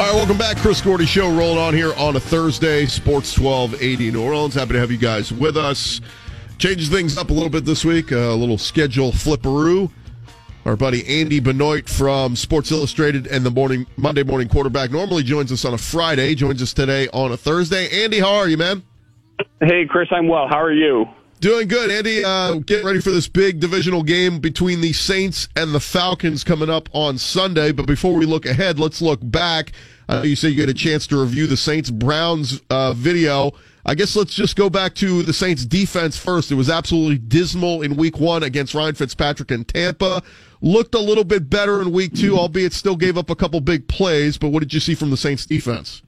All right, welcome back. Chris Gordy Show rolling on here on a Thursday, Sports 1280 New Orleans. Happy to have you guys with us. Changes things up a little bit this week, a little schedule flipperoo. Our buddy Andy Benoit from Sports Illustrated and the morning Monday Morning Quarterback normally joins us on a Friday, joins us today on a Thursday. Andy, how are you, man? Hey, Chris, I'm well. How are you? Doing good, Andy. Uh, getting ready for this big divisional game between the Saints and the Falcons coming up on Sunday. But before we look ahead, let's look back. I know you say you get a chance to review the Saints Browns uh, video. I guess let's just go back to the Saints defense first. It was absolutely dismal in week one against Ryan Fitzpatrick in Tampa. Looked a little bit better in week two, albeit still gave up a couple big plays. But what did you see from the Saints defense?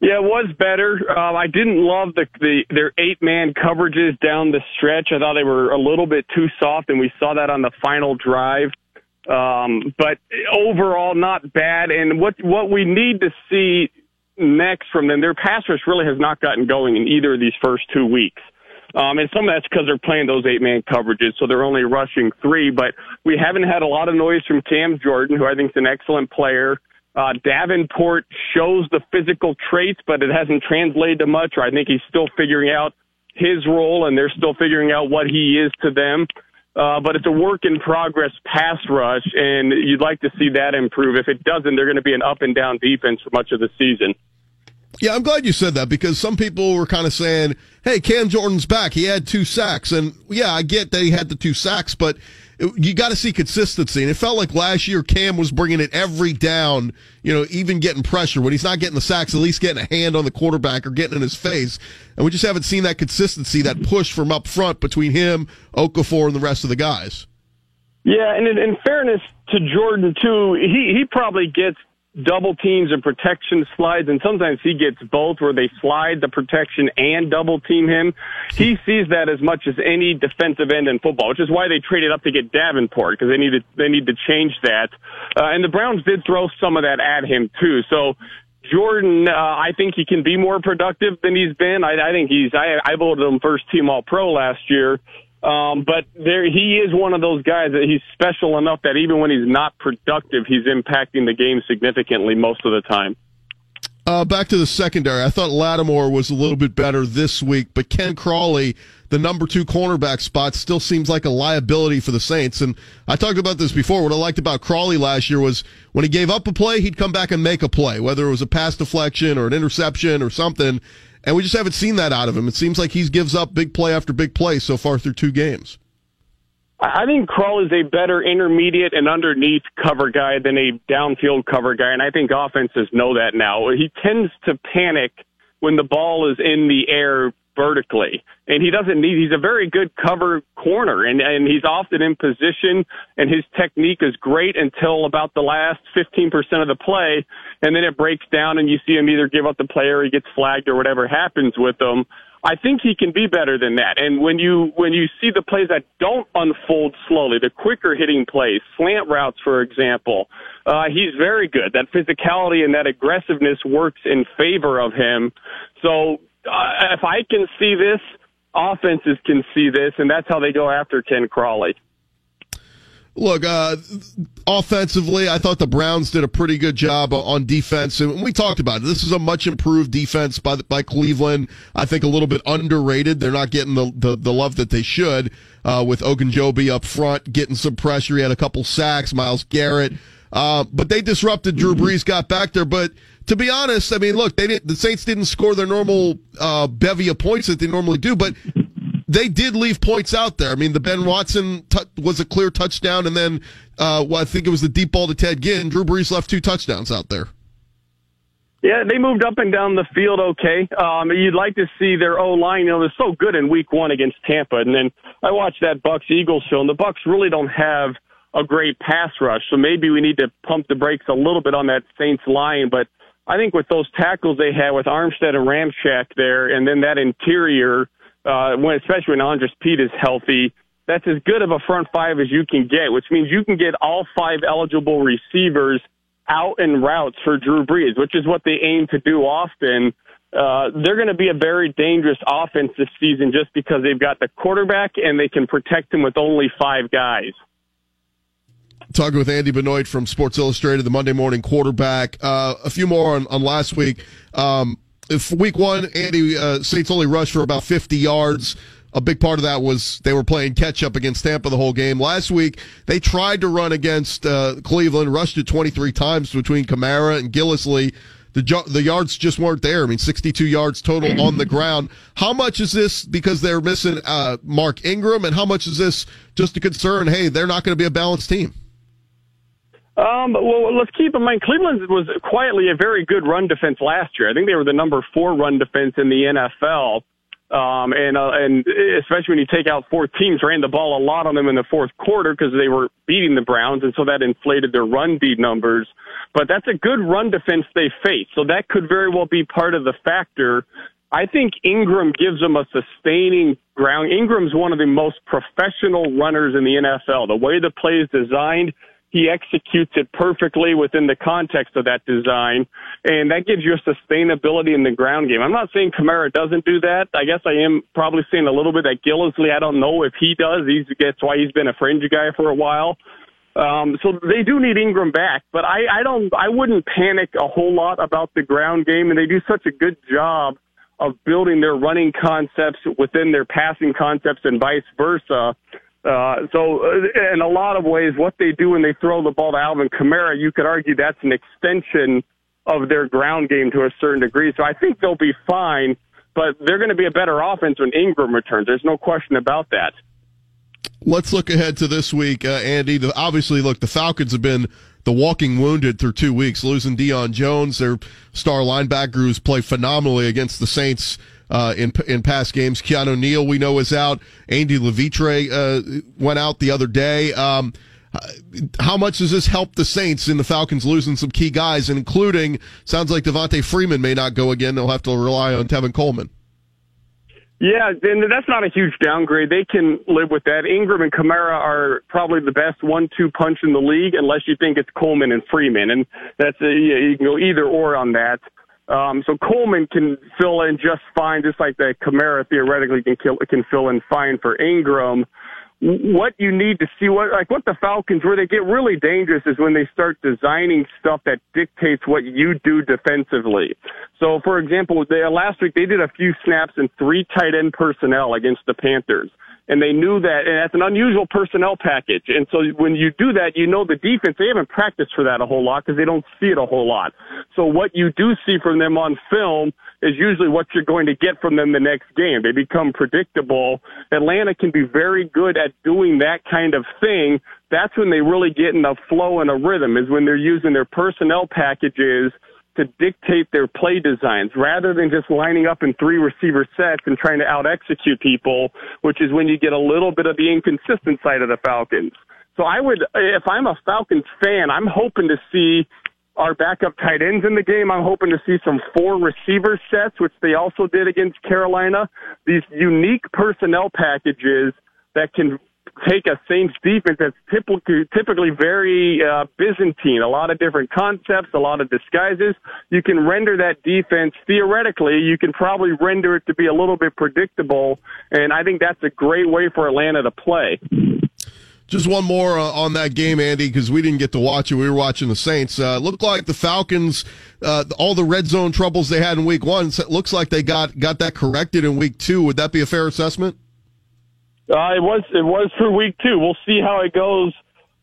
Yeah, it was better. Um, I didn't love the, the their eight man coverages down the stretch. I thought they were a little bit too soft, and we saw that on the final drive. Um, but overall, not bad. And what what we need to see next from them, their pass rush really has not gotten going in either of these first two weeks. Um, and some of that's because they're playing those eight man coverages, so they're only rushing three. But we haven't had a lot of noise from Cam Jordan, who I think is an excellent player. Uh, Davenport shows the physical traits, but it hasn't translated to much, or I think he's still figuring out his role and they're still figuring out what he is to them. Uh, but it's a work in progress pass rush, and you'd like to see that improve. If it doesn't, they're going to be an up and down defense for much of the season. Yeah, I'm glad you said that because some people were kind of saying, "Hey, Cam Jordan's back. He had two sacks." And yeah, I get that he had the two sacks, but you got to see consistency. And it felt like last year Cam was bringing it every down, you know, even getting pressure. When he's not getting the sacks, at least getting a hand on the quarterback or getting in his face. And we just haven't seen that consistency, that push from up front between him, Okafor, and the rest of the guys. Yeah, and in, in fairness to Jordan too, he he probably gets double teams and protection slides, and sometimes he gets both where they slide the protection and double team him. He sees that as much as any defensive end in football, which is why they traded up to get Davenport because they need to they need to change that. Uh, and the Browns did throw some of that at him too. So Jordan, uh, I think he can be more productive than he's been. I, I think he's. I, I voted him first team All Pro last year. Um, but there, he is one of those guys that he's special enough that even when he's not productive, he's impacting the game significantly most of the time. Uh, back to the secondary. I thought Lattimore was a little bit better this week, but Ken Crawley, the number two cornerback spot, still seems like a liability for the Saints. And I talked about this before. What I liked about Crawley last year was when he gave up a play, he'd come back and make a play, whether it was a pass deflection or an interception or something. And we just haven't seen that out of him. It seems like he gives up big play after big play so far through two games. I think Crawl is a better intermediate and underneath cover guy than a downfield cover guy, and I think offenses know that now. He tends to panic when the ball is in the air vertically. And he doesn't need, he's a very good cover corner and, and he's often in position and his technique is great until about the last 15% of the play. And then it breaks down and you see him either give up the play or he gets flagged or whatever happens with him. I think he can be better than that. And when you when you see the plays that don't unfold slowly, the quicker hitting plays, slant routes, for example, uh, he's very good. That physicality and that aggressiveness works in favor of him. So uh, if I can see this, offenses can see this, and that's how they go after Ken Crawley. Look, uh, offensively, I thought the Browns did a pretty good job on defense, and we talked about it. This is a much improved defense by by Cleveland. I think a little bit underrated. They're not getting the the, the love that they should. Uh, with Ogunjobi up front, getting some pressure. He had a couple sacks. Myles Garrett, uh, but they disrupted. Drew Brees got back there, but to be honest, I mean, look, they didn't, the Saints didn't score their normal uh, bevy of points that they normally do, but they did leave points out there. I mean, the Ben Watson t- was a clear touchdown, and then uh, well, I think it was the deep ball to Ted Ginn. Drew Brees left two touchdowns out there. Yeah, they moved up and down the field okay. Um, you'd like to see their O line. You know, they're so good in Week One against Tampa, and then I watched that Bucks Eagles show, and the Bucks really don't have a great pass rush. So maybe we need to pump the brakes a little bit on that Saints line. But I think with those tackles they had with Armstead and Ramczyk there, and then that interior, uh, when especially when Andrus Peat is healthy, that's as good of a front five as you can get, which means you can get all five eligible receivers out in routes for Drew Brees, which is what they aim to do often. Uh, they're going to be a very dangerous offense this season just because they've got the quarterback and they can protect him with only five guys. Talking with Andy Benoit from Sports Illustrated, the Monday morning quarterback. Uh, a few more on, on last week. Um, if week one, Andy, uh, Saints only rushed for about 50 yards a big part of that was they were playing catch up against Tampa the whole game. Last week, they tried to run against uh, Cleveland, rushed it 23 times between Kamara and Gillislee. The, the yards just weren't there. I mean, 62 yards total on the ground. How much is this because they're missing uh, Mark Ingram, and how much is this just a concern? Hey, they're not going to be a balanced team. Um, well, let's keep in mind Cleveland was quietly a very good run defense last year. I think they were the number four run defense in the NFL. Um, and uh, and especially when you take out four teams, ran the ball a lot on them in the fourth quarter because they were beating the Browns, and so that inflated their run beat numbers. But that's a good run defense they face, so that could very well be part of the factor. I think Ingram gives them a sustaining ground. Ingram's one of the most professional runners in the NFL. The way the play is designed, he executes it perfectly within the context of that design, and that gives you a sustainability in the ground game. I'm not saying Kamara doesn't do that. I guess I am probably saying a little bit that Gillislee. I don't know if he does. He's that's why he's been a fringe guy for a while. Um, so they do need Ingram back, but I, I don't. I wouldn't panic a whole lot about the ground game, and they do such a good job of building their running concepts within their passing concepts and vice versa uh, so, uh, in a lot of ways, what they do when they throw the ball to Alvin Kamara, you could argue that's an extension of their ground game to a certain degree. So, I think they'll be fine, but they're going to be a better offense when Ingram returns. There's no question about that. Let's look ahead to this week, uh, Andy. The, obviously, look, the Falcons have been the walking wounded through two weeks, losing Deion Jones, their star linebacker who's played phenomenally against the Saints uh, in in past games. Keanu Neal, we know, is out. Andy Levitre uh, went out the other day. Um, how much does this help the Saints in the Falcons losing some key guys, including sounds like Devonta Freeman may not go again. They'll have to rely on Tevin Coleman. Yeah, and that's not a huge downgrade. They can live with that. Ingram and Kamara are probably the best one-two punch in the league, unless you think it's Coleman and Freeman, and that's a, you can go either or on that. Um, so Coleman can fill in just fine, just like that Kamara theoretically can kill, can fill in fine for Ingram. What you need to see, what like what the Falcons, where they get really dangerous, is when they start designing stuff that dictates what you do defensively. So, for example, they, last week they did a few snaps in three tight end personnel against the Panthers and they knew that, and that's an unusual personnel package. And so when you do that, you know the defense, they haven't practiced for that a whole lot because they don't see it a whole lot. So what you do see from them on film is usually what you're going to get from them the next game. They become predictable. Atlanta can be very good at doing that kind of thing. That's when they really get in a flow and a rhythm is when they're using their personnel packages – to dictate their play designs rather than just lining up in three receiver sets and trying to out execute people, which is when you get a little bit of the inconsistent side of the Falcons. So I would, if I'm a Falcons fan, I'm hoping to see our backup tight ends in the game. I'm hoping to see some four receiver sets, which they also did against Carolina. These unique personnel packages that can take a Saints defense that's typically typically very uh, Byzantine, a lot of different concepts, a lot of disguises. You can render that defense theoretically. You can probably render it to be a little bit predictable, and I think that's a great way for Atlanta to play. Just one more uh, on that game, Andy, because we didn't get to watch it. We were watching the Saints. Uh, looked like the Falcons, uh, all the red zone troubles they had in Week One, it looks like they got got that corrected in Week Two. Would that be a fair assessment? Uh, it was it was for week two. We'll see how it goes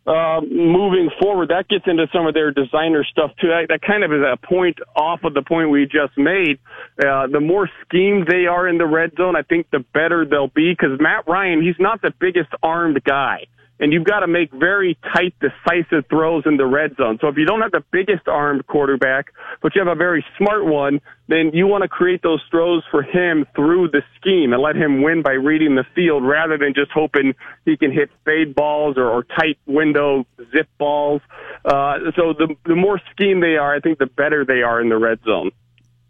uh, moving forward. That gets into some of their designer stuff too. That, that kind of is a point off of the point we just made. Uh, the more schemed they are in the red zone, I think the better they'll be. Because Matt Ryan, he's not the biggest armed guy. And you've got to make very tight, decisive throws in the red zone. So if you don't have the biggest armed quarterback, but you have a very smart one, then you want to create those throws for him through the scheme and let him win by reading the field rather than just hoping he can hit fade balls or, or tight window zip balls. Uh, so the, the more scheme they are, I think the better they are in the red zone.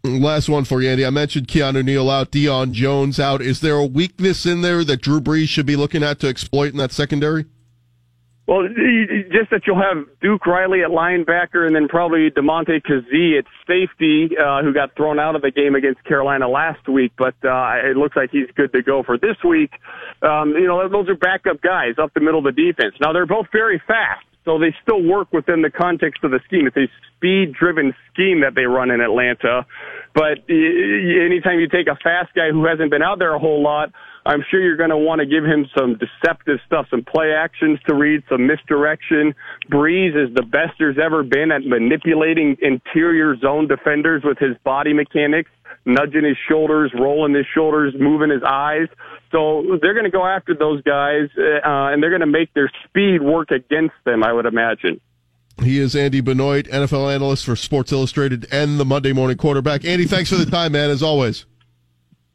Last one for you, Andy. I mentioned Keanu Neal out, Deion Jones out. Is there a weakness in there that Drew Brees should be looking at to exploit in that secondary? Well, just that you'll have Duke Riley at linebacker and then probably Damontae Kazee at safety, uh, who got thrown out of the game against Carolina last week, but uh, it looks like he's good to go for this week. Um, you know, those are backup guys up the middle of the defense. Now, they're both very fast, so they still work within the context of the scheme. It's a speed-driven scheme that they run in Atlanta, but anytime you take a fast guy who hasn't been out there a whole lot, I'm sure you're going to want to give him some deceptive stuff, some play actions to read, some misdirection. Brees is the best there's ever been at manipulating interior zone defenders with his body mechanics, nudging his shoulders, rolling his shoulders, moving his eyes. So they're going to go after those guys, uh, and they're going to make their speed work against them, I would imagine. He is Andy Benoit, NFL analyst for Sports Illustrated and the Monday Morning Quarterback. Andy, thanks for the time, man, as always.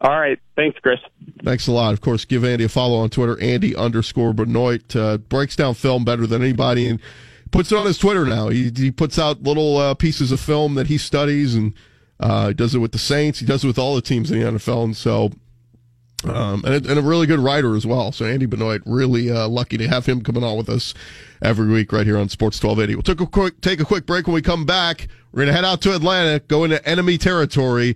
All right. Thanks, Chris. Thanks a lot. Of course, give Andy a follow on Twitter, Andy underscore Benoit. Uh, breaks down film better than anybody and puts it on his Twitter now. He, he puts out little uh, pieces of film that he studies and uh, does it with the Saints. He does it with all the teams in the NFL. And so, um, and, and, a really good writer as well. So Andy Benoit, really uh, lucky to have him coming on with us every week right here on Sports 1280. We'll take a quick, take a quick break when we come back. We're going to head out to Atlanta, go into enemy territory